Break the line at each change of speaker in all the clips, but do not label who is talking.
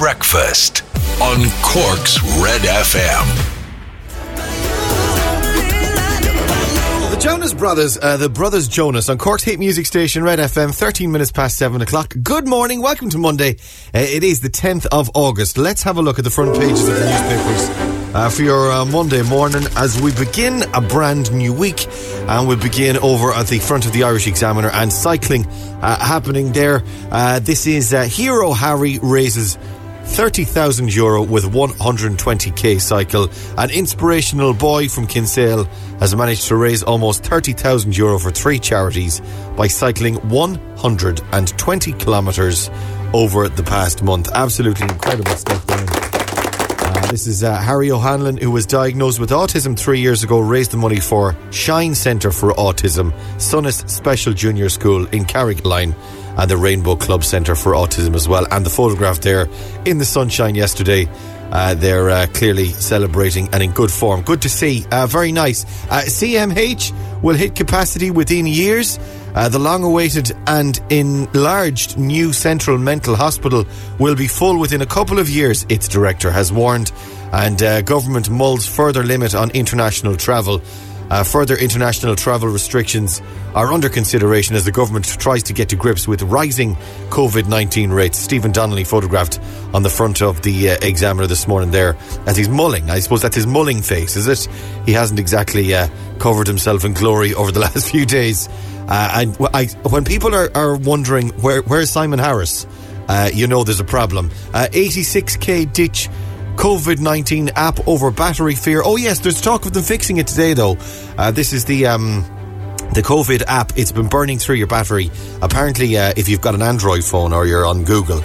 breakfast on Cork's Red FM.
The Jonas Brothers, uh, the Brothers Jonas on Cork's Hit Music Station, Red FM, 13 minutes past 7 o'clock. Good morning, welcome to Monday. Uh, it is the 10th of August. Let's have a look at the front pages of the newspapers uh, for your uh, Monday morning as we begin a brand new week. And we begin over at the front of the Irish Examiner and cycling uh, happening there. Uh, this is Hero Harry raises 30,000 euro with 120k cycle. An inspirational boy from Kinsale has managed to raise almost 30,000 euro for three charities by cycling 120 kilometres over the past month. Absolutely incredible stuff. Uh, this is uh, Harry O'Hanlon, who was diagnosed with autism three years ago, raised the money for Shine Centre for Autism, Sunnis Special Junior School in Carrigaline and the Rainbow Club Centre for Autism as well. And the photograph there in the sunshine yesterday. Uh, they're uh, clearly celebrating and in good form. Good to see. Uh, very nice. Uh, CMH will hit capacity within years. Uh, the long awaited and enlarged new central mental hospital will be full within a couple of years, its director has warned. And uh, government mulls further limit on international travel. Uh, further international travel restrictions are under consideration as the government tries to get to grips with rising COVID 19 rates. Stephen Donnelly photographed on the front of the uh, Examiner this morning there as he's mulling. I suppose that's his mulling face, is it? He hasn't exactly uh, covered himself in glory over the last few days. Uh, and I, when people are, are wondering where, where's Simon Harris, uh, you know there's a problem. 86k uh, ditch COVID 19 app over battery fear. Oh, yes, there's talk of them fixing it today, though. Uh, this is the. Um, the COVID app, it's been burning through your battery. Apparently, uh, if you've got an Android phone or you're on Google,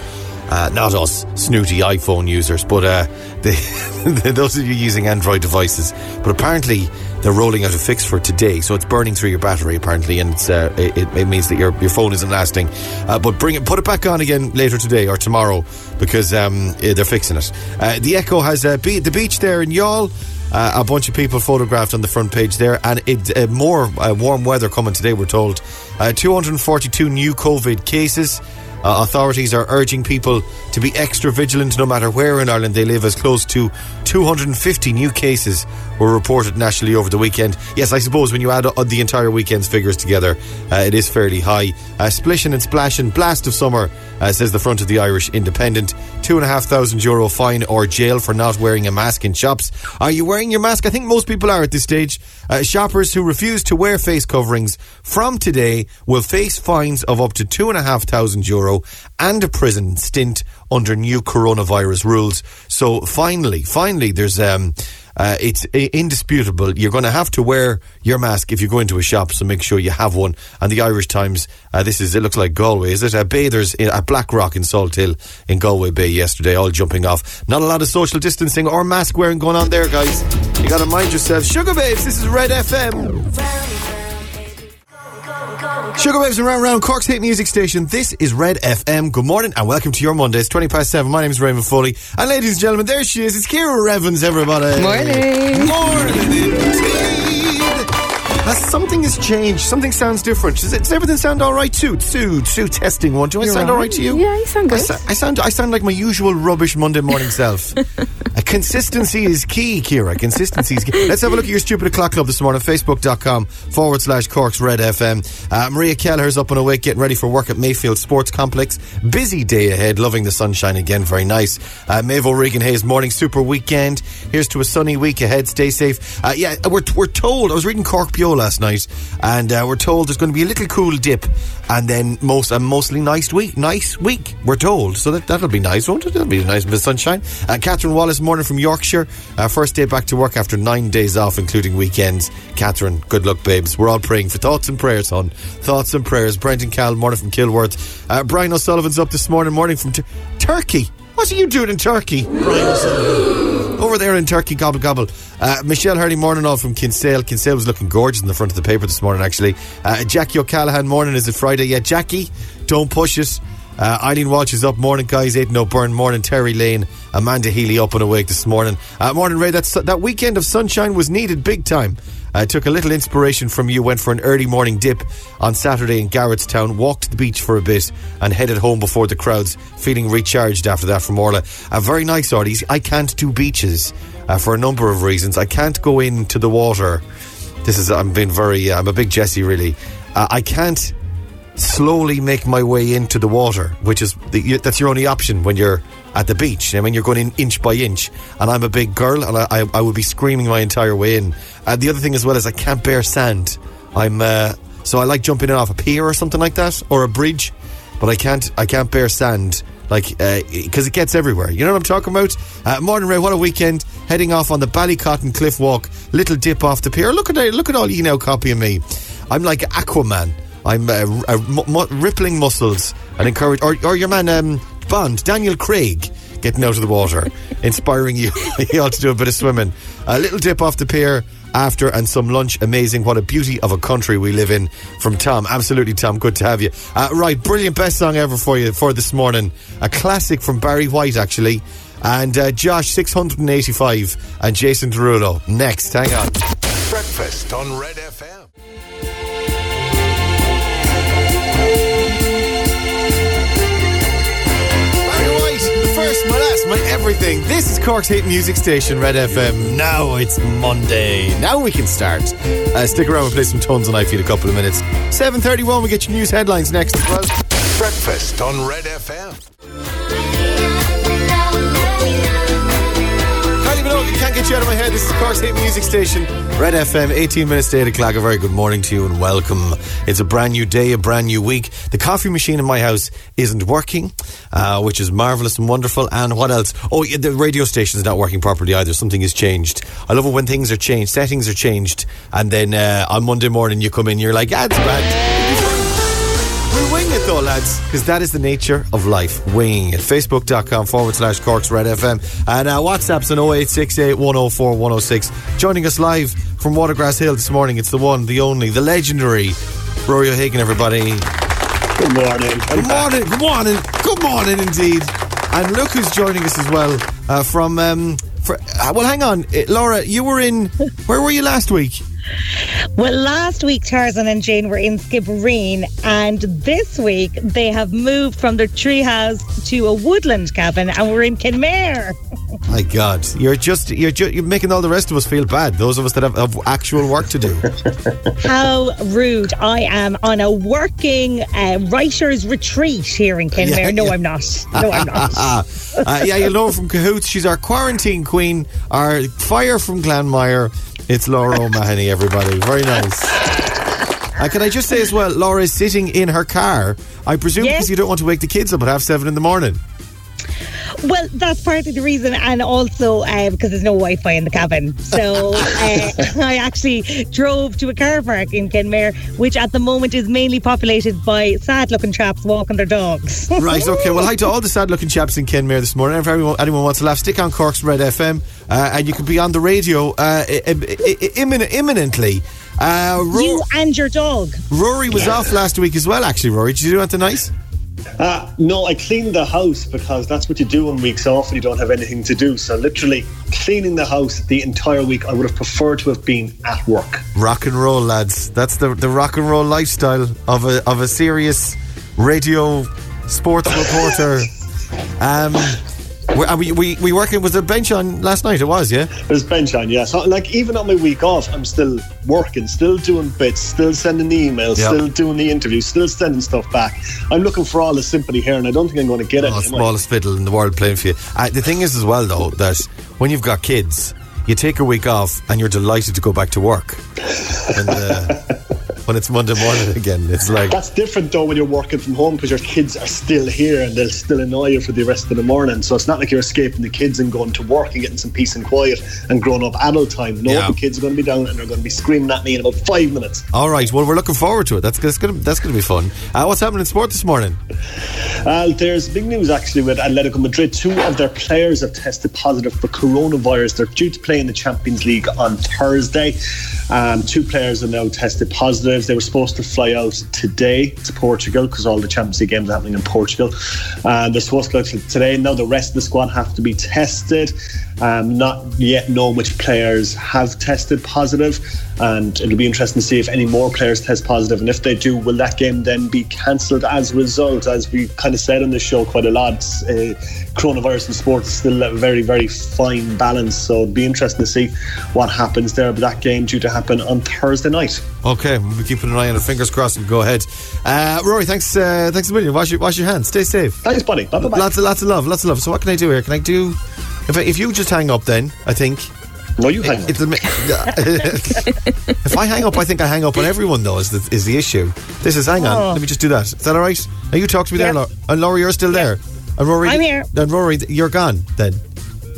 uh, not us snooty iPhone users, but uh, those of you using Android devices. But apparently, they're rolling out a fix for today, so it's burning through your battery apparently, and uh, it, it, means that your your phone isn't lasting. Uh, but bring it, put it back on again later today or tomorrow because um, they're fixing it. Uh, the Echo has be- the beach there in Youghal. Uh, a bunch of people photographed on the front page there, and it, uh, more uh, warm weather coming today. We're told 242 new COVID cases. Uh, authorities are urging people to be extra vigilant no matter where in Ireland they live, as close to 250 new cases were reported nationally over the weekend. Yes, I suppose when you add the entire weekend's figures together, uh, it is fairly high. Uh, splishing and splashing, blast of summer, uh, says the front of the Irish Independent. Two and a half thousand euro fine or jail for not wearing a mask in shops. Are you wearing your mask? I think most people are at this stage. Uh, shoppers who refuse to wear face coverings from today will face fines of up to two and a half thousand euro and a prison stint under new coronavirus rules. So finally, finally, there's um, uh, it's indisputable. You're going to have to wear your mask if you go into a shop, so make sure you have one. And the Irish Times, uh, this is, it looks like Galway, is it? Uh, bathers in, at Blackrock in Salthill in Galway Bay yesterday, all jumping off. Not a lot of social distancing or mask wearing going on there, guys. You got to mind yourself. Sugababes, this is Red FM. Sugababes around round Cork's hit music station. This is Red FM. Good morning and welcome to your Monday. It's 20 past 7. My name is Raymond Foley. And ladies and gentlemen, there she is. It's Kira Revens, everybody.
Morning.
Morning something has changed. Something sounds different. Does, it, does everything sound all right too? Sue, Sue, testing one. Do I
You're
sound all right to you?
Yeah, you sound good.
I, I, sound, I sound like my usual rubbish Monday morning self. consistency is key, Kira. Consistency is key. Let's have a look at your stupid o'clock club this morning. Facebook.com forward slash Cork's Red FM. Uh, Maria Kelleher's up and awake, getting ready for work at Mayfield Sports Complex. Busy day ahead, loving the sunshine again. Very nice. Uh, Maeve O'Regan Hayes, morning super weekend. Here's to a sunny week ahead. Stay safe. Uh, yeah, we're, we're told, I was reading Cork Bio last night, and uh, we're told there's going to be a little cool dip, and then most a mostly nice week. Nice week, we're told. So that that'll be nice, won't it? That'll be nice of sunshine. Uh, Catherine Wallace, morning from Yorkshire. Uh, first day back to work after nine days off, including weekends. Catherine, good luck, babes. We're all praying for thoughts and prayers, hon. Thoughts and prayers. Brendan Cal, morning from Kilworth. Uh, Brian O'Sullivan's up this morning, morning from t- Turkey. What are you doing in Turkey, Brian O'Sullivan? Over there in Turkey, gobble gobble. Uh, Michelle Hurley, morning all from Kinsale. Kinsale was looking gorgeous in the front of the paper this morning, actually. Uh, Jackie O'Callaghan, morning. Is it Friday? Yeah, Jackie, don't push it. Uh, Eileen Walsh is up. Morning, guys. Aidan O'Byrne. Morning, Terry Lane. Amanda Healy up and awake this morning. Uh, morning, Ray. That's, that weekend of sunshine was needed big time. I uh, took a little inspiration from you, went for an early morning dip on Saturday in Garrettstown, walked to the beach for a bit, and headed home before the crowds, feeling recharged after that from Orla. A very nice Arties. I can't do beaches uh, for a number of reasons. I can't go into the water. This is, I'm being very, uh, I'm a big Jesse, really. Uh, I can't slowly make my way into the water, which is the, that's your only option when you're at the beach. I mean, you're going in inch by inch, and I'm a big girl, and I, I, I would be screaming my entire way in. Uh, the other thing as well is I can't bear sand. I'm uh, so I like jumping in off a pier or something like that, or a bridge, but I can't I can't bear sand like because uh, it gets everywhere. You know what I'm talking about? Uh, morning Ray, what a weekend! Heading off on the Ballycotton Cliff Walk, little dip off the pier. Look at that! Look at all you now copying me. I'm like Aquaman. I'm uh, uh, rippling muscles and encourage, or, or your man um, Bond, Daniel Craig, getting out of the water, inspiring you. you ought to do a bit of swimming. A little dip off the pier after and some lunch. Amazing. What a beauty of a country we live in. From Tom. Absolutely, Tom. Good to have you. Uh, right. Brilliant. Best song ever for you for this morning. A classic from Barry White, actually. And uh, Jawsh, 685. And Jason Derulo. Next. Hang on.
Breakfast on Red FM.
My everything. This is Cork's hit music station, Red FM. Now it's Monday. Now we can start. Uh, stick around, we'll play some tones and I feed a couple of minutes. 7.31, we get your news headlines next as well.
Breakfast on Red FM.
Get you out of my head. This is Cork's hit music station, Red FM, 18 minutes to 8 o'clock. A very good morning to you and welcome. It's a brand new day, a brand new week. The coffee machine in my house isn't working, uh, which is marvellous and wonderful. And what else? Oh, yeah, the radio station is not working properly either. Something has changed. I love it when things are changed, settings are changed, and then uh, on Monday morning you come in, you're like, ah, bad though, lads, because that is the nature of life. Winging it. Facebook.com forward slash Corks Red FM. And uh, WhatsApp's an 0868 104 106. Joining us live from Watergrass Hill this morning, it's the one, the only, the legendary Rory O'Hagan, everybody.
Good morning.
Good morning. Good morning. Good morning, indeed. And look who's joining us as well uh, from. Um, for, uh, well, hang on, uh, Laura. You were in. Where were you last week?
Well, last week Tarzan and Jane were in Skibbereen, and this week they have moved from their treehouse to a woodland cabin, and we're in Kenmare.
My God, you're just you're ju- you're making all the rest of us feel bad. Those of us that have, have actual work to do.
How rude! I am on a working uh, writers' retreat here in Kenmare. Yeah, no, yeah. I'm not. No, I'm not. uh,
yeah, you'll know from Cahoots. She's our quarantine queen, our fire from Glanmire. It's Laura O'Mahony, everybody. Very nice. Uh, can I just say as well, Laura is sitting in her car. I presume yes. because you don't want to wake the kids up at half seven in the morning.
Well, that's part of the reason, and also uh, because there's no Wi-Fi in the cabin. So uh, I actually drove to a car park in Kenmare, which at the moment is mainly populated by sad-looking chaps walking their dogs.
right. Okay. Well, hi to all the sad-looking chaps in Kenmare this morning. If anyone, anyone wants to laugh, stick on Cork's Red FM, uh, and you can be on the radio uh, immin- imminently.
Uh, you and your dog.
Rory was yeah. off last week as well. Actually, Rory, did you do anything nice?
Uh, no, I cleaned the house because that's what you do on weeks off when you don't have anything to do. So literally cleaning the house the entire week. I would have preferred to have been at work.
Rock and roll, lads. That's the the rock and roll lifestyle of a of a serious radio sports reporter. um, we, we, we working with a bench on last night? It was, yeah.
It was bench on, yeah. So like even on my week off, I'm still working, still doing bits, still sending the emails, yep. still doing the interviews, still sending stuff back. I'm looking for all the sympathy here, and I don't think I'm going to get it.
Oh, smallest fiddle in the world playing for you. Uh, the thing is, as well, though, that when you've got kids, you take a week off and you're delighted to go back to work. And, uh, when it's Monday morning again. It's like
that's different though when you're working from home because your kids are still here and they'll still annoy you for the rest of the morning. So it's not like you're escaping the kids and going to work and getting some peace and quiet and grown up adult time. No, yeah. the kids are going to be down and they're going to be screaming at me in about five minutes.
All right. Well, we're looking forward to it. That's that's going to, that's going to be fun. Uh, what's happening in sport this morning?
Uh, there's big news actually with Atletico Madrid. Two of their players have tested positive for coronavirus. They're due to play in the Champions League on Thursday. Um, two players are now tested positive They were supposed to fly out today to Portugal because all the Champions League games are happening in Portugal. And they're supposed to go today. Now the rest of the squad have to be tested. Um, not yet known which players have tested positive, and it'll be interesting to see if any more players test positive. And if they do, will that game then be cancelled as a result? As we kind of said on the show quite a lot, uh, coronavirus in sports is still a very, very fine balance. So it'd be interesting to see what happens there. But that game due to happen on Thursday night.
Okay, we'll be keeping an eye on it. Fingers crossed. We'll go ahead. Uh, Rory, thanks, uh, thanks a million. Wash your, wash your hands. Stay safe.
Thanks, buddy. Bye bye.
Lots of, lots of love. Lots of love. So what can I do here? Can I do? If, I, if you just hang up, then I think.
No, you hang up.
It'll ma- if I hang up, I think I hang up on everyone. Though is the, is the issue. This is hang on.
Oh.
Let me just do that. Is that all right? Now you talk to me there,
Yep.
Laura. And Laura, you're still there. And Rory,
I'm here.
And Rory, you're gone. Then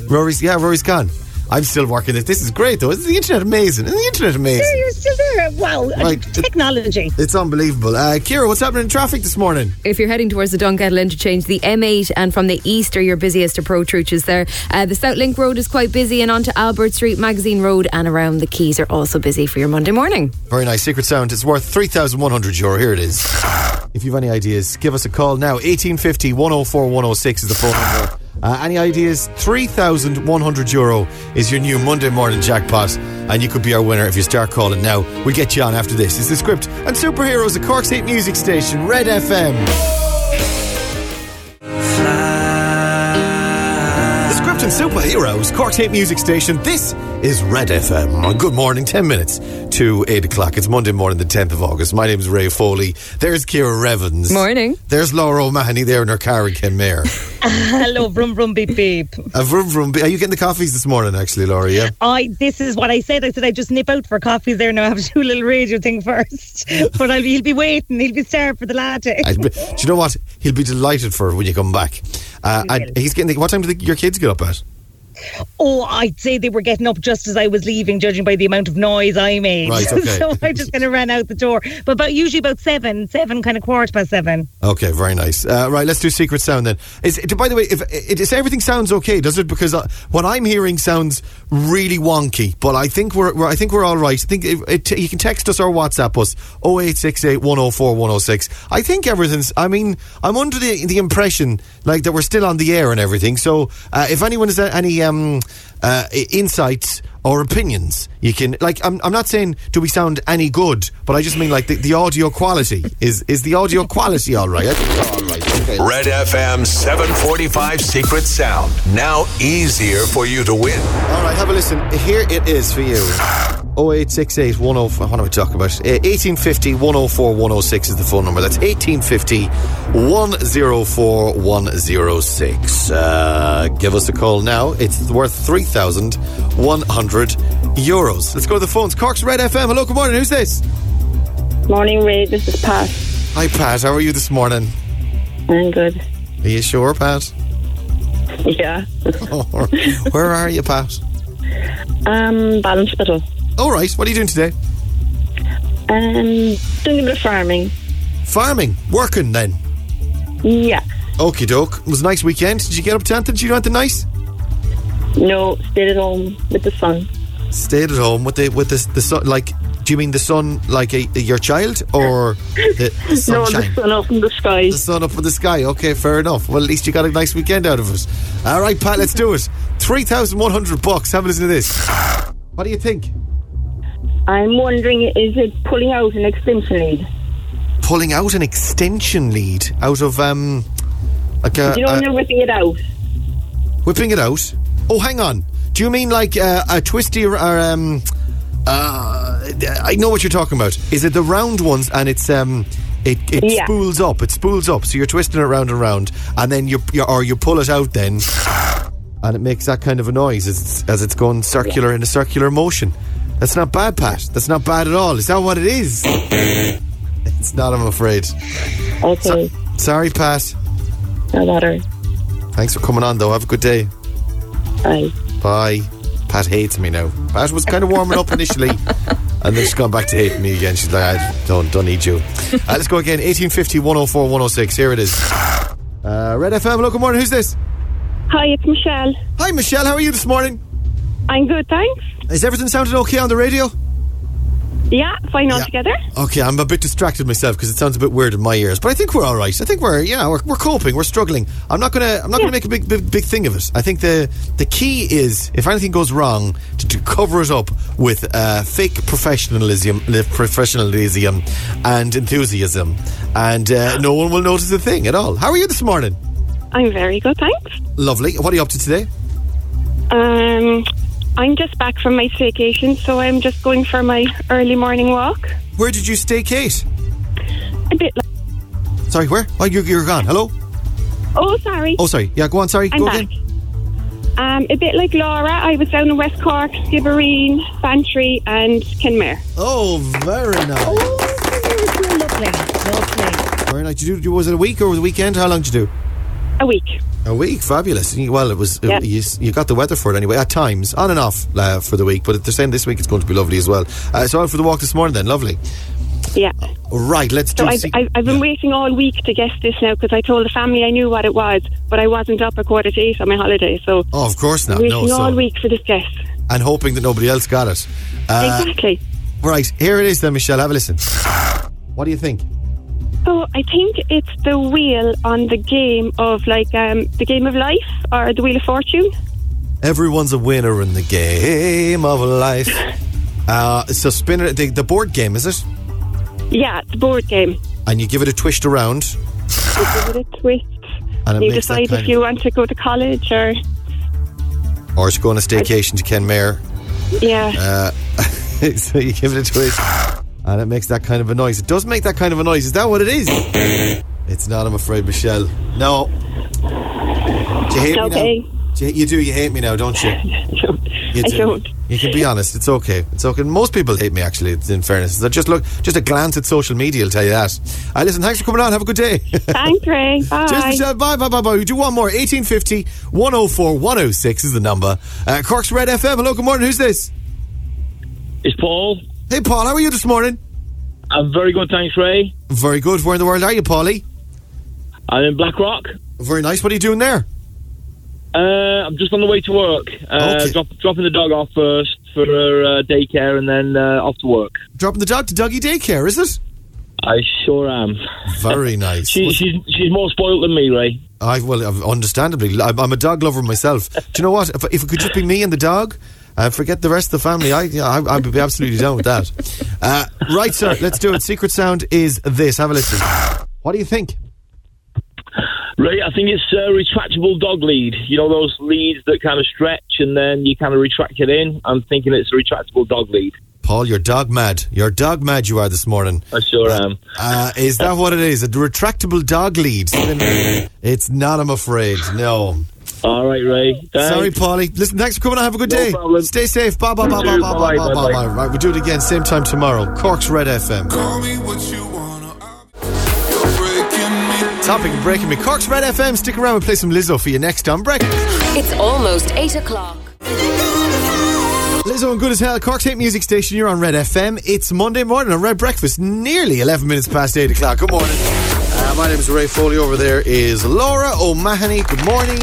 Rory's yeah, Rory's gone. I'm still working it. This is great though. Isn't the internet amazing? Isn't the internet amazing?
You're still there. Wow.
Right.
Technology.
It's unbelievable. Uh, Kira, what's happening in traffic this morning?
If you're heading towards the Dunkettle interchange, the M8 and from the east are your busiest approach routes there. Uh, the South Link Road is quite busy, and onto Albert Street, Magazine Road, and around the Quays are also busy for your Monday morning.
Very nice. Secret Sound. It's worth 3,100 euro. Here it is. If you've any ideas, give us a call now. 1850 104 106 is the phone number. Uh, any ideas? 3,100 euro is your new Monday morning jackpot, and you could be our winner if you start calling now. We'll get you on after this. It's the script and superheroes at Cork's Hate Music Station, Red FM. The script and superheroes, Cork's Hate Music Station. This is Red FM. Good morning, 10 minutes to 8 o'clock. It's Monday morning, the 10th of August. My name is Ray Foley. There's Kira Revens.
Morning.
There's Laura O'Mahony there in her car in Kenmare.
Hello, vroom vroom beep beep.
A vroom vroom. Are you getting the coffees this morning, actually, Laura? Yeah.
I this is what I said. I said I just nip out for coffees there now. I have to do a little radio thing first. but I'll, he'll be waiting. He'll be starved for the latte.
I, do you know what? He'll be delighted for when you come back. Uh,
He
and he's getting. The, what time do the, your kids get up at?
Oh, I'd say they were getting up just as I was leaving, judging by the amount of noise I made.
Right, okay.
so I just kind of ran out the door. But about usually about seven, seven kind of quarter past seven.
Okay, very nice. Uh, right, let's do Secret Sound then. Is, by the way, if, if everything sounds okay, does it? Because uh, what I'm hearing sounds really wonky, but I think we're, we're I think we're all right. I think it, it, you can text us or WhatsApp us 0868 104 106. I think everything's. I mean, I'm under the the impression like that we're still on the air and everything. So uh, if anyone has uh, any um, uh, insights or opinions, you can like. I'm, I'm not saying do we sound any good, but I just mean like the, the audio quality is is the audio quality all right? I think it's all right. Okay.
Red FM 745 Secret Sound. Now easier for you to win.
All right, have a listen. Here it is for you. 0868 104. What am I talking about? Uh, 1850 104 106 is the phone number. That's 1850 104 106. Uh, give us a call now. It's worth 3,100 euros. Let's go to the phones. Cork's Red FM. Hello, good morning. Who's this?
Morning, Ray. This is Pat.
Hi, Pat. How are you this morning?
I'm good.
Are you sure, Pat?
Yeah.
Where are you, Pat?
Um, Ballinspittle.
All right. What are you doing today?
Um, doing a bit of farming.
Farming. Working then.
Yeah.
Okie doke. It was a nice weekend. Did you get up to anything? Did you do anything nice?
No, stayed at home with the sun.
Stayed at home with the with the the sun. Like, do you mean the sun, like a, your child, or the, the
No, the sun up in the sky.
the sun up in the sky. Okay, fair enough. Well, at least you got a nice weekend out of it. All right, Pat, let's do it. Three thousand one hundred bucks. Have a listen to this. What do you think?
I'm wondering, is it pulling out an extension lead?
Pulling out an extension lead out of um, like a, Do
You know, when you're whipping it out.
whipping it out. Oh, hang on. Do you mean like uh, a twisty or um? Uh, I know what you're talking about. Is it the round ones and it's um? It, it
Yeah.
spools up. It spools up. So you're twisting it around and around, and then you, you or you pull it out then, and it makes that kind of a noise as it's, as it's going circular in a circular motion. That's not bad, Pat. That's not bad at all. Is that what it is? it's not. I'm afraid.
Okay,
Sorry, Pat.
no matter.
Thanks for coming on, though. Have a good day.
Bye.
Bye. Pat hates me now. Pat was kind of warming up initially, and then she's gone back to hating me again. She's like, I don't, don't need you. Uh, let's go again. 1850 104 106. Here it is. Uh, Red FM. Hello, good morning. Who's this?
Hi, it's Michelle.
Hi, Michelle. How are you this morning?
I'm good, thanks.
Is everything sounding okay on the radio?
Yeah, fine
Yeah.
altogether.
Okay, I'm a bit distracted myself because it sounds a bit weird in my ears, but I think we're all right. I think we're, yeah, we're, we're coping. We're struggling. I'm not gonna, I'm not
Yeah.
gonna make a big, big, big thing of it. I think the the key is if anything goes wrong, to, to cover it up with uh, fake professionalism, professionalism, and enthusiasm, and uh, no one will notice a thing at all. How are you this morning?
I'm very good, thanks.
Lovely. What are you up to today?
Um, I'm just back from my staycation, so I'm just going for my early morning walk.
Where did you stay, Kate?
A bit like,
Sorry, where? Oh, you're, you're gone. Hello.
oh, sorry.
Oh, sorry. Yeah, go on. Sorry.
I'm
go
back.
again.
Um, a bit like Laura, I was down in West Cork, Skibbereen, Bantry, and Kenmare.
Oh, very nice.
Oh, you were so lovely, lovely.
Very nice. Did you do? Was it a week or was it a weekend? How long did you do?
A week.
A week, fabulous. Well, it was.
Yeah.
you, you got the weather for it anyway. At times, on and off uh, for the week, but they're saying this week it's going to be lovely as well. Uh, so out for the walk this morning, then, lovely.
Yeah.
Right, let's do.
So I've,
se-
I've, I've been waiting all week to guess this now because I told the family I knew what it was, but I wasn't up a quarter to eight on my holiday. So
oh, of course not.
waiting
No,
all
so,
week for this guess.
and hoping that nobody else got it. Uh,
exactly.
right, here it is, then, Michelle. Have a listen. What do you think?
So I think it's the wheel on the game of like um, the game of life or the wheel of fortune.
Everyone's a winner in the game of life. Uh, so spin it. The, the board game is it?
Yeah, the board game.
And you give it a twist around,
You give it a twist.
and
You decide if you want to go to college or
or to go on a staycation to Kenmare.
yeah.
Uh, so you give it a twist, and it makes that kind of a noise. It does make that kind of a noise. Is that what it is? It's not. I'm afraid, Michelle. No. Do you hate me
Okay.
now? Do you, you do. You hate me now, don't you? You
I
do.
don't.
You can be honest. It's okay. It's okay. Most people hate me, actually. In fairness, so just look, just a glance at social media will tell you that. Uh, listen, thanks for coming on. Have a good day.
Thanks, Ray. Bye.
Cheers, Michelle. Bye, bye, bye, bye. We do one more. 1850 104 106 is the number. Uh, Cork's Red FM. Hello, good morning. Who's this?
It's Paul.
Hey, Paul. How are you this morning?
I'm very good, thanks, Ray.
Very good. Where in the world are you, Paulie?
I'm in Blackrock.
Very nice. What are you doing there?
Uh, I'm just on the way to work. Uh,
Okay.
drop, dropping the dog off first for her uh, daycare and then uh, off to work.
Dropping the dog to doggy daycare, is it?
I sure am.
Very nice.
She, she's she's more spoiled than me, Ray.
I well, understandably, I'm, I'm a dog lover myself. Do you know what? If, if it could just be me and the dog, uh, forget the rest of the family. I, yeah, I, I would be absolutely down with that. Uh, right, sir. Let's do it. Secret sound is this. Have a listen. What do you think?
Right, I think it's a retractable dog lead. You know those leads that kind of stretch and then you kind of retract it in. I'm thinking it's a retractable dog lead.
Paul, you're dog mad. You're dog mad. You are this morning.
I sure am.
Uh, is that what it is? A retractable dog lead? It's not. I'm afraid. No.
All right, Ray. Thanks.
Sorry, Paulie. Listen, thanks for coming on. Have a good
No
day.
problem.
Stay safe. Bye, bye, bye, bye, bye, bye,
Bye,
bye,
bye,
bye,
bye.
Right, we'll do it again same time tomorrow. Cork's Red FM.
Call me what you wanna. You're breaking me.
Topic of breaking me. Cork's Red FM. Stick around and play some Lizzo for you next on Breakfast.
It's almost 8 o'clock.
Lizzo and good as hell. Cork's hit music station. You're on Red FM. It's Monday morning on Red Breakfast. Nearly 11 minutes past 8 o'clock. Good morning. Uh, my name is Ray Foley. Over there is Laura O'Mahony. Good morning.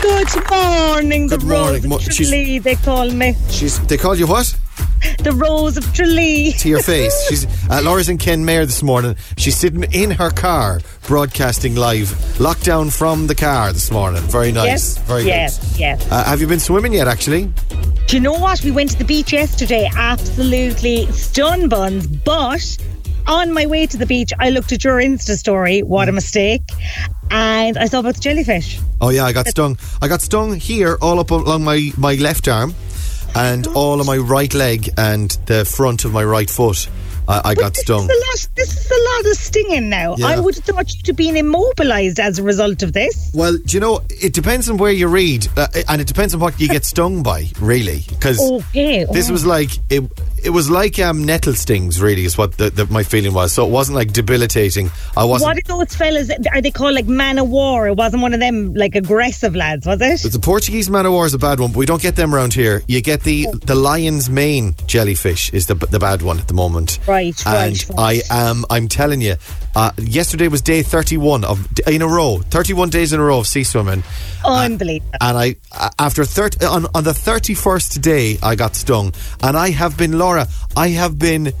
Good morning,
Good
the
morning.
Rose of
Mo-
Tralee, they call me.
She's. They called you what?
The Rose of Tralee.
to your face. She's uh, Laura's in Kenmare this morning. She's sitting in her car, broadcasting live, lockdown from the car this morning. Very nice.
Yes,
Very
yes,
good.
yes.
Uh, have you been swimming yet? Actually,
Do you know what? We went to the beach yesterday. Absolutely stun buns. But on my way to the beach, I looked at your Insta story. What a mm. mistake. And I saw about the jellyfish.
oh yeah, I got stung. I got stung here, all up along my my left arm, and all of my right leg and the front of my right foot. I, I got
this
stung.
Is a lot, this is a lot of stinging now.
Yeah.
I would have thought you'd have been immobilised as a result of this.
Well, do you know, it depends on where you read, uh, and it depends on what you get stung by, really. Because
Okay.
This
oh.
was like it. It was like um, nettle stings. Really, is what the, the, my feeling was. So it wasn't like debilitating. I wasn't.
What are those fellas? Are they called like man of war? It wasn't one of them like aggressive lads, was it?
The Portuguese man of war is a bad one, but we don't get them around here. You get the the lion's mane jellyfish is the the bad one at the moment.
Right. Right,
and
right,
I am. I'm telling you, uh, yesterday was day 31 of in a row, 31 days in a row of sea swimming.
Unbelievable.
And I, uh, after 30, on, on the 31st day, I got stung. And I have been, Laura, I have been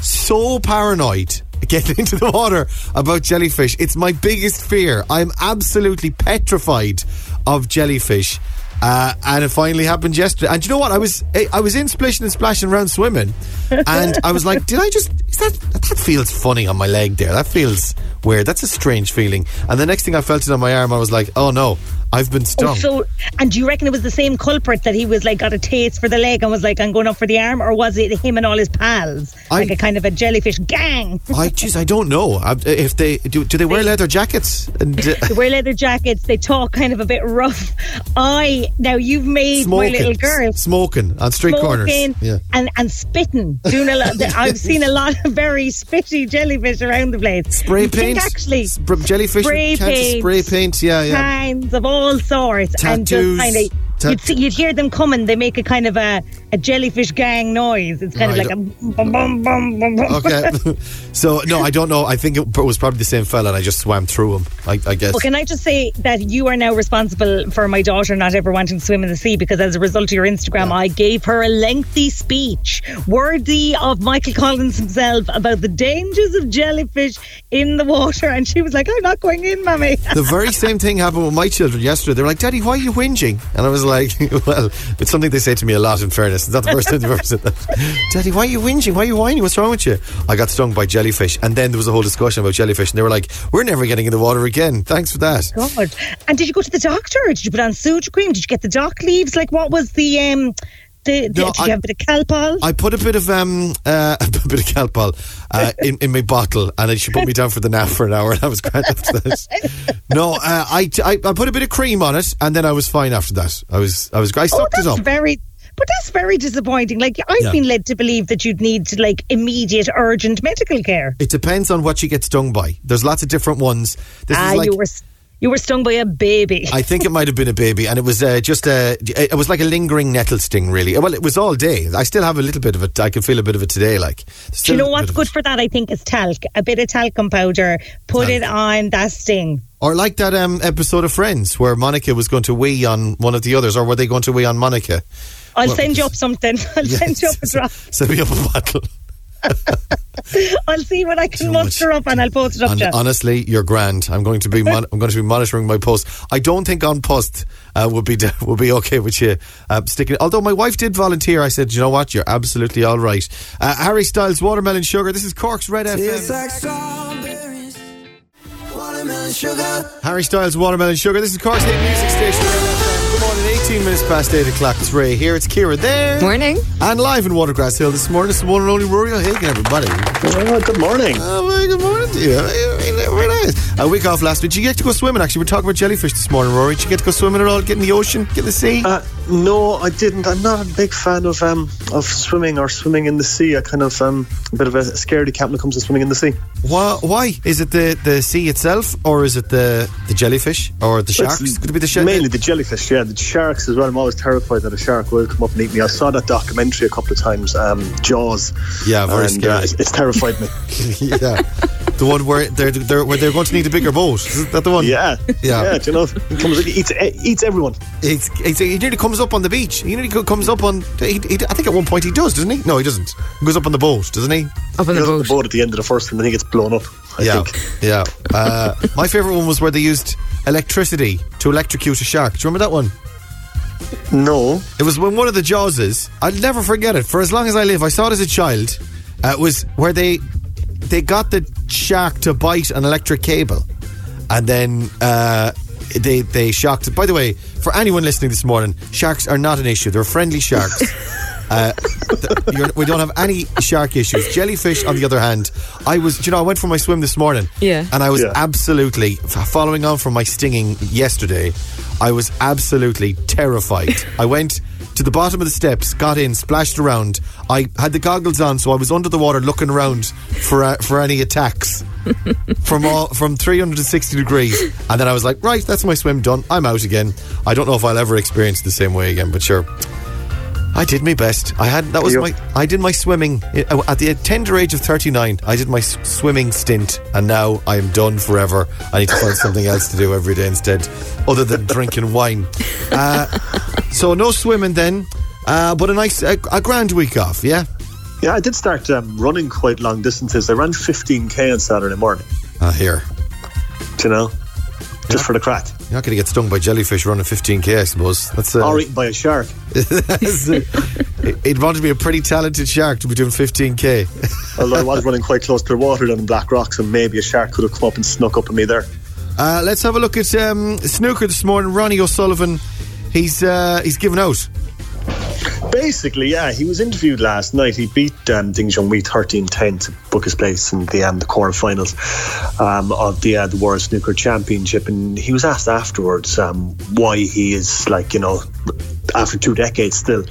so paranoid getting into the water about jellyfish. It's my biggest fear. I'm absolutely petrified of jellyfish. Uh, and it finally happened yesterday. And you know what? I was eh, I was in splishing and splashing around swimming, and I was like, "Did I just? That that feels funny on my leg there? That feels weird. That's a strange feeling." And the next thing I felt it on my arm, I was like, "Oh no, I've been stung."
Oh, so, and do you reckon it was the same culprit that he was like got a taste for the leg and was like, "I'm going up for the arm," or was it him and all his pals,
I-
like a kind of a jellyfish gang?
I jeez, I don't know if they do. Do they wear leather jackets? And uh,
They wear leather jackets. They talk kind of a bit rough. I now you've made my little girl
smoking on street corners.
smoking
Yeah.
and and spitting. Doing a lot. I've seen a lot of very spitty jellyfish around the place.
Spray paint,
actually.
Spr- jellyfish,
spray
with cans of
paint,
spray paint. Yeah, yeah.
kinds of all sorts, and
Tattoos.
just kind of. You'd, see, you'd hear them coming. They make a kind of a, a jellyfish gang noise. It's kind of like a bum bum bum bum bum.
Okay. so no, I don't know. I think it was probably the same fella, and I just swam through him. I, I guess.
Well, can I just say that you are now responsible for my daughter not ever wanting to swim in the sea because as a result of your Instagram, I gave her a lengthy speech worthy of Michael Collins himself about the dangers of jellyfish in the water. And she was like, I'm not going in, mummy.
the very same thing happened with my children yesterday. They were like, "Daddy, why are you whinging?" And I was like, "Well, it's something they say to me a lot. In fairness, it's not the first time they've ever said that. Daddy, why are you whinging? Why are you whining? What's wrong with you?" I got stung by jellyfish, and then there was a whole discussion about jellyfish, and they were like, "We're never getting in the water again. Thanks for that."
God. And did you go to the doctor? Did you put on Sudocrem? Did you get the dock leaves? Like, what was the. um the,
No,
did you
I-
have a bit of Calpol?
I put a bit of um uh, a bit of Calpol uh, in, in my bottle, and then she put me down for the nap for an hour, and I was great after that. No, uh, I, I I put a bit of cream on it, and then I was fine after that. I was I was I
oh,
sucked it up.
very. But that's very disappointing. Like I've
Yeah.
been led to believe that you'd need like immediate, urgent medical care.
It depends on what you get stung by. There's lots of different ones. This
ah,
is like,
you were you were stung by a baby.
I think it might have been a baby, and it was uh, just a. It was like a lingering nettle sting, really. Well, it was all day. I still have a little bit of it. I can feel a bit of it today. Like,
Do you know what's good for that? I think is talc. A bit of talcum powder. Put
Talc.
it on that sting.
Or like that um, episode of Friends where Monica was going to wee on one of the others, or were they going to wee on Monica?
I'll
Well,
send you up something. I'll send you up a drop.
Send me up a bottle.
I'll see what I can
Too
muster
much.
up and I'll post it up.
And
to
honestly, you're grand. I'm going to be mon- I'm going to be monitoring my post. I don't think on post uh, would be would be okay with you uh, sticking. Although my wife did volunteer, I said, you know what, you're absolutely all right. Uh, Harry Styles, watermelon sugar. This is Cork's Red
It's
FM.
like watermelon sugar.
Harry Styles, watermelon sugar. This is Cork's hit music station. Red FM. Good morning. 18 minutes past eight o'clock. It's Ray here. It's Kira there.
Morning.
And live in Watergrass Hill this morning. It's the one and only Rory O'Hagan, everybody.
Oh, good morning.
Very good morning to you. Very, nice. A week off last week. Did you get to go swimming, actually? We're talking about jellyfish this morning, Rory. Did you get to go swimming at all? Get in the ocean? Get in the sea?
Uh, no, I didn't. I'm not a big fan of um of swimming or swimming in the sea. I kind of um a bit of a scaredy cat when it comes to swimming in the sea.
why, why? Is it the, the sea itself, or is it the, the jellyfish, or the sharks?
It's
Could it be the shark?
Mainly the jellyfish, yeah. The sharks as well. I'm always terrified that a shark will come up and eat me. I saw that documentary a couple of times, um, Jaws.
Yeah, very
and,
scary.
Uh, it's, it's terrified me.
yeah. The one where they're, they're, where they're going to need a bigger boat. Is that the one?
yeah,
Yeah.
yeah. Do you know, it comes, it eats, eats everyone.
It's, it's, he nearly comes up on the beach. He nearly co- comes up on. He, he, I think at one point he does, doesn't he? No, he doesn't. He goes up on the boat, doesn't he?
Up on
He
the
goes on
boat.
the boat at the end of the first, and then he gets blown up. I
yeah,
think.
yeah. Uh, my favourite one was where they used electricity to electrocute a shark. Do you remember that one?
No,
It was when one of the Jawses. I'll never forget it. For as long as I live, I saw it as a child. Uh, it was where they they got the shark to bite an electric cable, and then uh, they they shocked. By the way, for anyone listening this morning, sharks are not an issue. They're friendly sharks. Uh, th- we don't have any shark issues. Jellyfish, on the other hand, I was. You know, I went for my swim this morning.
Yeah.
And I was
Yeah.
absolutely following on from my stinging yesterday. I was absolutely terrified. I went to the bottom of the steps, got in, splashed around. I had the goggles on, so I was under the water looking around for uh, for any attacks from all from 360 degrees. And then I was like, right, that's my swim done. I'm out again. I don't know if I'll ever experience it the same way again, but sure. I did my best. I had that was my. I did my swimming uh, at the tender age of thirty nine. I did my swimming stint, and now I am done forever. I need to find something else to do every day instead, other than drinking wine. Uh, so no swimming then, uh, but a nice a, a grand week off. Yeah.
Yeah, I did start um, running quite long distances. I ran 15k on Saturday morning.
Uh, here,
Do you know, just for the crack,
you're not going to get stung by jellyfish running fifteen k. I suppose that's. Uh,
or eaten by a shark.
It'd want to be a pretty talented shark to be doing fifteen k.
Although I was running quite close to the water down in Black Rocks, and maybe a shark could have come up and snuck up on me there.
Uh, let's have a look at um, snooker this morning. Ronnie O'Sullivan, he's uh, he's given out.
Basically, yeah, he was interviewed last night. He beat um, Ding Junhui 13-10 to book his place in the um, the quarterfinals um, of the uh, the World Snooker Championship, and he was asked afterwards um, why he is like you know after two decades still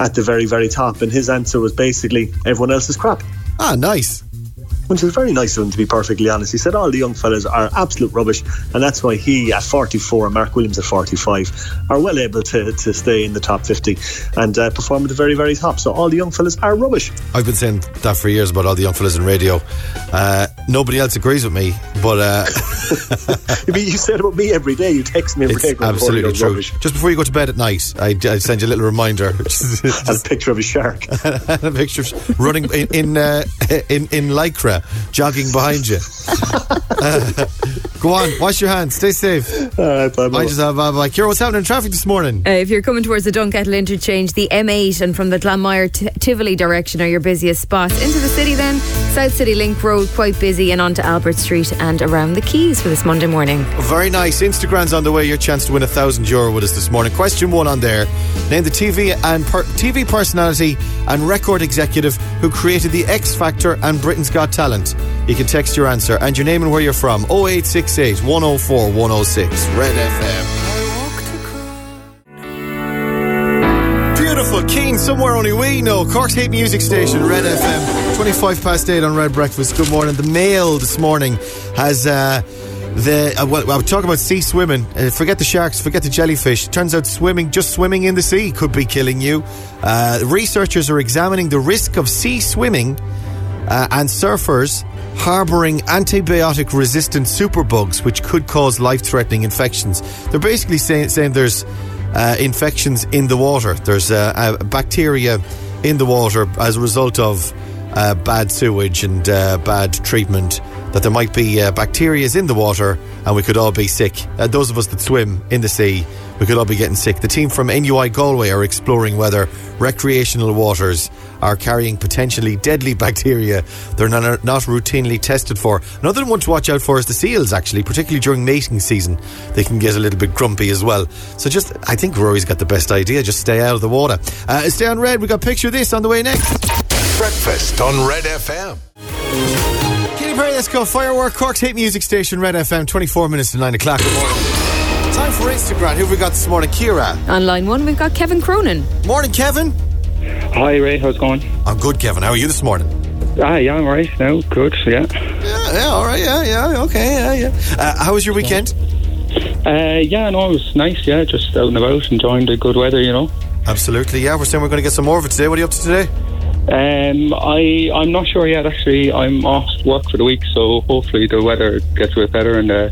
at the very very top, and his answer was basically everyone else is crap.
Ah, nice.
Which is very nice of him, to be perfectly honest. He said all the young fellas are absolute rubbish, and that's why he, at 44, and Mark Williams at 45, are well able to, to stay in the top 50 and uh, perform at the very, very top. So all the young fellas are rubbish.
I've been saying that for years about all the young fellas in radio. Uh, nobody else agrees with me, but uh,
I mean, you said about me every day. You text me every day.
it's
going,
absolutely
"Oh,
true.
Rubbish.
Just before you go to bed at night, I, I send you a little reminder.
And a picture of a shark.
and a picture of running in in, uh, in in lycra, jogging behind you. Uh, go on, wash your hands, stay safe.
All right, bye, bye.
I just have bye bye. Kira, what's happening in traffic this morning?
Uh, if you're coming towards the Dunkettle interchange, the M8 and from the Glanmire Tivoli direction are your busiest spots. Into the city then, South City Link Road quite busy and onto Albert Street and around the Quays for this Monday morning.
Very nice. Instagram's on the way. Your chance to win a thousand euro with us this morning. Question one on there. Name the TV and per- TV personality and record executive who created the X Factor and Britain's Got Talent. You can text your answer and your name and where you're from. 0868 104 106 Red FM. Somewhere only we know. Cork's hate music station, Red FM. 25 past 8 on Red Breakfast. Good morning. The Mail this morning has. Uh, the uh, well, well, talk about sea swimming. Uh, forget the sharks, forget the jellyfish. Turns out swimming, just swimming in the sea, could be killing you. Uh, researchers are examining the risk of sea swimming uh, and surfers harboring antibiotic resistant superbugs, which could cause life threatening infections. They're basically saying, saying there's uh, infections in the water, there's uh, bacteria in the water as a result of uh, bad sewage and uh, bad treatment. That there might be uh, bacterias in the water and we could all be sick. Uh, those of us that swim in the sea, we could all be getting sick. The team from NUI Galway are exploring whether recreational waters are carrying potentially deadly bacteria they're not, not routinely tested for. Another one to watch out for is the seals, actually, particularly during mating season. They can get a little bit grumpy as well. So just, I think Rory's got the best idea. Just stay out of the water. Uh, stay on red. We've got a picture of this on the way next.
Breakfast on Red FM.
Katy Perry, let's go. Firework, Cork's hit music station, Red FM, 24 minutes to 9 o'clock. Good morning. Time for Instagram. Who have we got this morning? Kira.
On line one, we've got Kevin Cronin.
Morning, Kevin.
Hi Ray, how's it going?
I'm good, Kevin. How are you this morning?
Ah, yeah, I'm right now. Good, yeah.
Yeah, yeah, all right, yeah, yeah, okay, yeah, yeah. Uh, how was your weekend?
Uh, yeah, no, it was nice. Yeah, just out and about, enjoying the good weather. You know.
Absolutely, yeah. We're saying we're going to get some more of it today. What are you up to today?
Um, I I'm not sure yet. Actually, I'm off work for the week, so hopefully the weather gets a bit better and uh,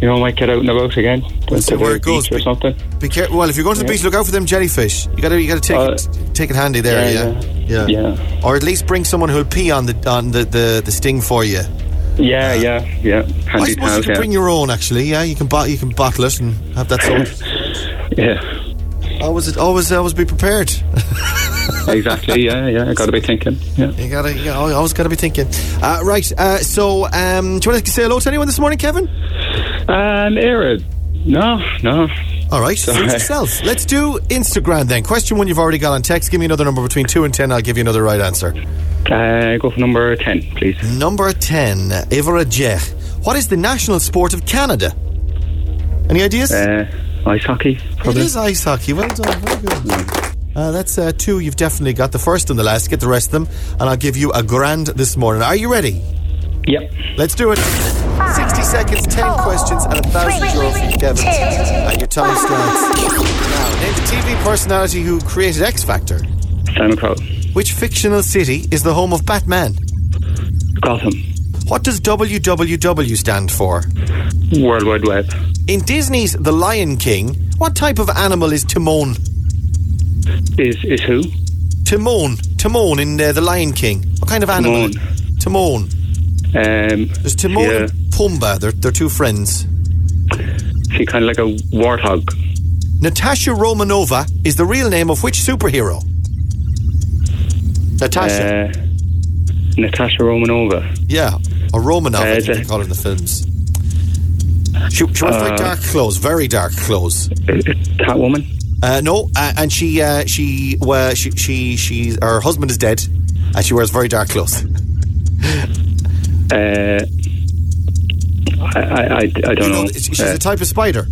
you know, I might get out and about again.
Where
the
it goes.
or something.
Be careful. Well, if you're going to the
Yeah.
beach, look out for them jellyfish. You got to, you got to take
Uh,
it, take it handy there.
yeah,
Yeah,
yeah.
Or at least bring someone who'll pee on the on the, the, the sting for you.
Yeah, yeah, yeah.
I
Handy
suppose you can
yeah.
bring your own. Actually, yeah, you can bot- you can bottle it and have that sort.
yeah,
always, always, always be prepared.
exactly. Yeah, yeah. I got to be thinking. Yeah.
You gotta, you gotta- always got to be thinking. Uh, right. Uh, so, um, do you want to say hello to anyone this morning, Kevin?
Um, Aaron. No, no.
All right, suit yourself. Let's do Instagram then. Question one you've already got on text. Give me another number between two and ten. I'll give you another right answer.
Uh, go for number ten, please.
Number 10, Ivra Jech. What is the national sport of Canada? Any ideas?
Uh, ice hockey,
it
probably.
is ice hockey. Well done. Very good. Uh, that's uh, two you've definitely got. The first and the last. Get the rest of them. And I'll give you a grand this morning. Are you ready?
Yep.
Let's do it. 60 seconds, 10 questions, and a thousand euro from Kevin. And your time starts now. Name the TV personality who created X Factor.
Simon Cowell.
Which fictional city is the home of Batman?
Gotham.
What does WWW stand for?
World Wide Web.
In Disney's The Lion King, what type of animal is Timon?
Is is who?
Timon. Timon in uh, The Lion King. What kind of animal? Timon. Timon.
Um,
There's Timon
yeah,
and Pumbaa. They're, they're two friends.
she kind of like a warthog.
Natasha Romanova is the real name of which superhero? Natasha.
Uh, Natasha Romanova.
yeah. Or Romanov, I
uh,
think they call her in the films. She, she wears very
Uh,
dark clothes, very dark clothes.
Catwoman.
Uh, no, uh, and she, uh, she, well, she, she, she, her husband is dead, and she wears very dark clothes.
Uh, I, I, I, I don't
You
know.
know, she's
Uh,
a type of spider.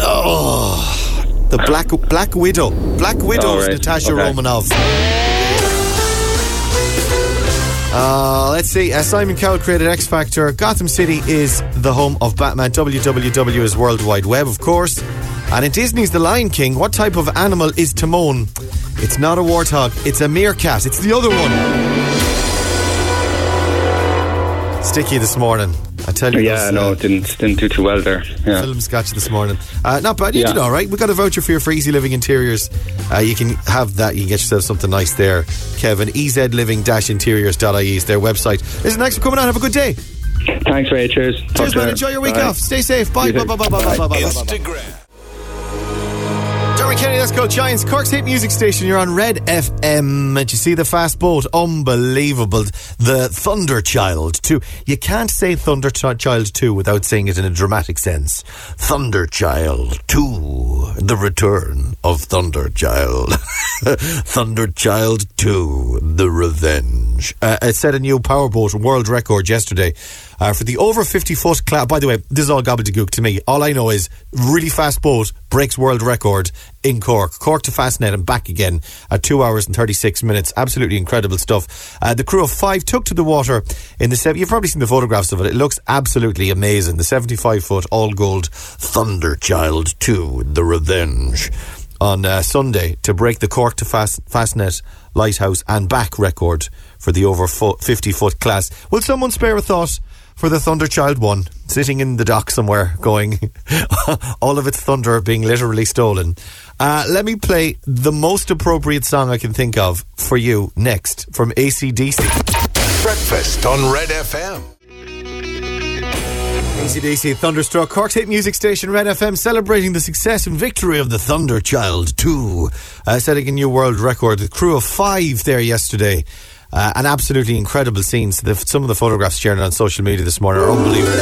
Oh, the black Black Widow. Black Widow is
right.
Natasha
Okay.
Romanoff. Uh, let's see. Uh, Simon Cowell created X Factor. Gotham City is the home of Batman. WWW is World Wide Web, of course. And in Disney's The Lion King, what type of animal is Timon? It's not a warthog, it's a meerkat. It's the other one. Sticky this morning. I tell you.
yeah,
those,
no,
uh,
it didn't didn't do too well there. Yeah.
Films got you this morning. Uh, not bad. You
Yeah.
did all right. We got a voucher for you for Easy Living Interiors. Uh, you can have that. You can get yourself something nice there, Kevin. ezliving-interiors.ie is their website. Listen, thanks for coming on. Have a good day.
Thanks, Ray. Cheers. Talk
Cheers,
to you
man.
later.
Enjoy your week
Bye.
off. Stay safe. Bye.
You
Bye.
too.
Bye. Bye. Bye. Bye. Bye. Bye. Bye.
Instagram.
Kenny, let's go Giants. Cork's hit music station. You're on Red FM. Did you see the fast boat? Unbelievable. The Thunder Child 2. You can't say Thunder Ch- Child 2 without saying it in a dramatic sense. Thunder Child 2. The return of Thunder Child. Thunder Child 2. The revenge. Uh, it set a new powerboat world record yesterday. Uh, for the over 50 foot class. By the way, this is all gobbledygook to me. All I know is really fast boat breaks world record in Cork. Cork to Fastnet and back again at 2 hours and 36 minutes. Absolutely incredible stuff. Uh, the crew of five took to the water in the seven. You've probably seen the photographs of it. It looks absolutely amazing. The 75 foot all gold Thunder Child 2, The Revenge. On uh, Sunday to break the Cork to Fast, Fastnet Lighthouse and back record for the over fo- 50 foot class. Will someone spare a thought for the Thunder Child 1 sitting in the dock somewhere going, all of its thunder being literally stolen? Uh, let me play the most appropriate song I can think of for you next from ACDC.
Breakfast on Red FM.
ACDC Thunderstruck, Cork's hit music station Red FM celebrating the success and victory of the Thunder Child 2, uh, setting a new world record. The crew of five there yesterday. Uh, an absolutely incredible scenes. The, some of the photographs shared on social media this morning are unbelievable.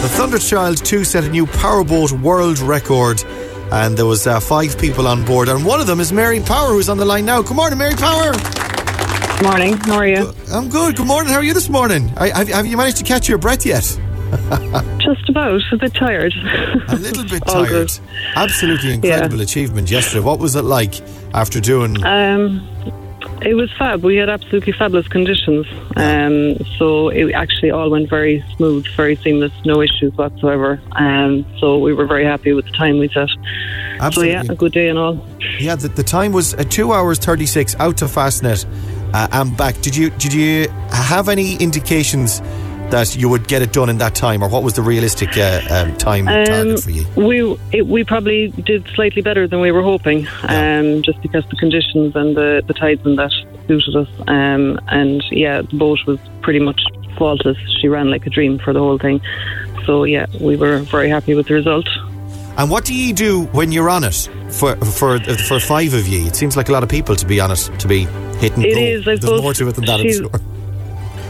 The Thunder Child 2 set a new powerboat world record, and there was uh, five people on board, and one of them is Mary Power, who's on the line now. Good morning, Mary Power.
Good morning. How are you?
I'm good. Good morning. How are you this morning? I, have, have you managed to catch your breath yet?
Just about. A bit tired.
A little bit
All
tired.
good.
Absolutely incredible achievement yesterday. What was it like after doing?
Um, it was fab. We had absolutely fabulous conditions. Um, so it actually all went very smooth, very seamless, no issues whatsoever. Um, so we were very happy with the time we set. So
Absolutely.
yeah, a good day and all.
Yeah, the, the time was uh, two hours thirty six out to Fastnet uh, and back. Did you did you have any indications that you would get it done in that time, or what was the realistic uh, um, time
Um,
target for you?
we it, we probably did slightly better than we were hoping, um, just because the conditions and the, the tides and that suited us. Um, and yeah, the boat was pretty much faultless. She ran like a dream for the whole thing. So yeah, we were very happy with the result.
And what do you do when you're on it? For for for five of you, it seems like a lot of people to be on it to be hitting.
It
go.
is, I
There's
suppose
more to it than that. I'm sure.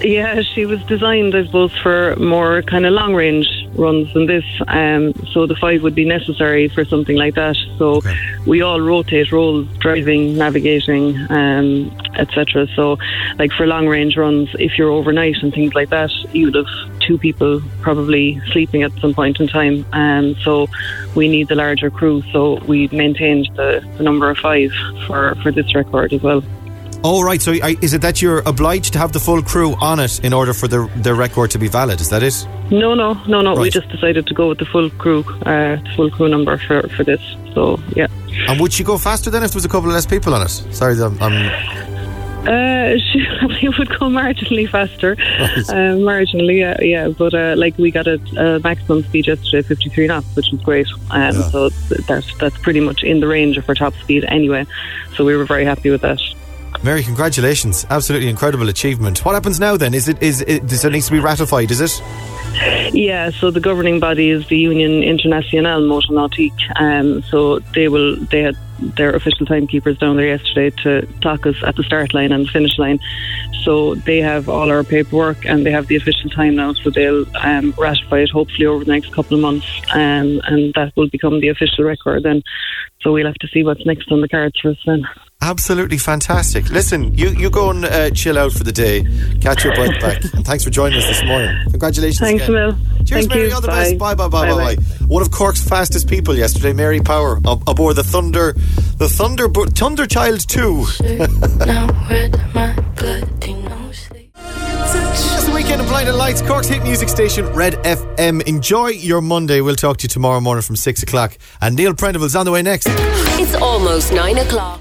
Yeah, she was designed, I suppose, for more kind of long range runs than this. Um, so the five would be necessary for something like that. So we all rotate roles, driving, navigating, um, etc. So, like for long range runs, if you're overnight and things like that, you'd have two people probably sleeping at some point in time. Um, so we need the larger crew. So we maintained the, the number of five for, for this record as well.
Oh, right. So I- is it that you're obliged to have the full crew on it in order for the, the record to be valid? Is that it?
No, no, no, no. We just decided to go with the full crew, uh, full crew number for, for this. So yeah.
And would she go faster then if there was a couple of less people on it? Sorry, I'm, I'm
Uh, she probably would go marginally faster, uh, marginally, yeah, yeah. But uh, like we got a, a maximum speed yesterday, fifty three knots, which was great. Um, So that's that's pretty much in the range of our top speed anyway. So we were very happy with that.
Mary, congratulations! Absolutely incredible achievement. What happens now then? Is it is it, does it needs to be ratified? Is it?
Yeah, so the governing body is the Union Internationale Motonautique. Um, so they will they had their official timekeepers down there yesterday to clock us at the start line and the finish line. So they have all our paperwork and they have the official time now. So they'll um, ratify it hopefully over the next couple of months, um, and that will become the official record. Then, so we'll have to see what's next on the cards for us then.
Absolutely fantastic. Listen, you, you go and uh, chill out for the day, catch your breath back, and thanks for joining us this morning. Congratulations
Thanks,
again.
Emil.
Cheers,
Thank
Mary.
you.
All the
Bye.
best. Bye, bye, bye, bye,
Bye-bye.
bye. One of Cork's fastest people yesterday, Mary Power, ab- aboard the Thunder, the Thunder, Thunder Child Two. It's the Weeknd of Blinding Lights, Cork's hit music station, Red FM. Enjoy your Monday. We'll talk to you tomorrow morning from six o'clock. And Neil Prendeville's on the way next.
It's almost nine o'clock.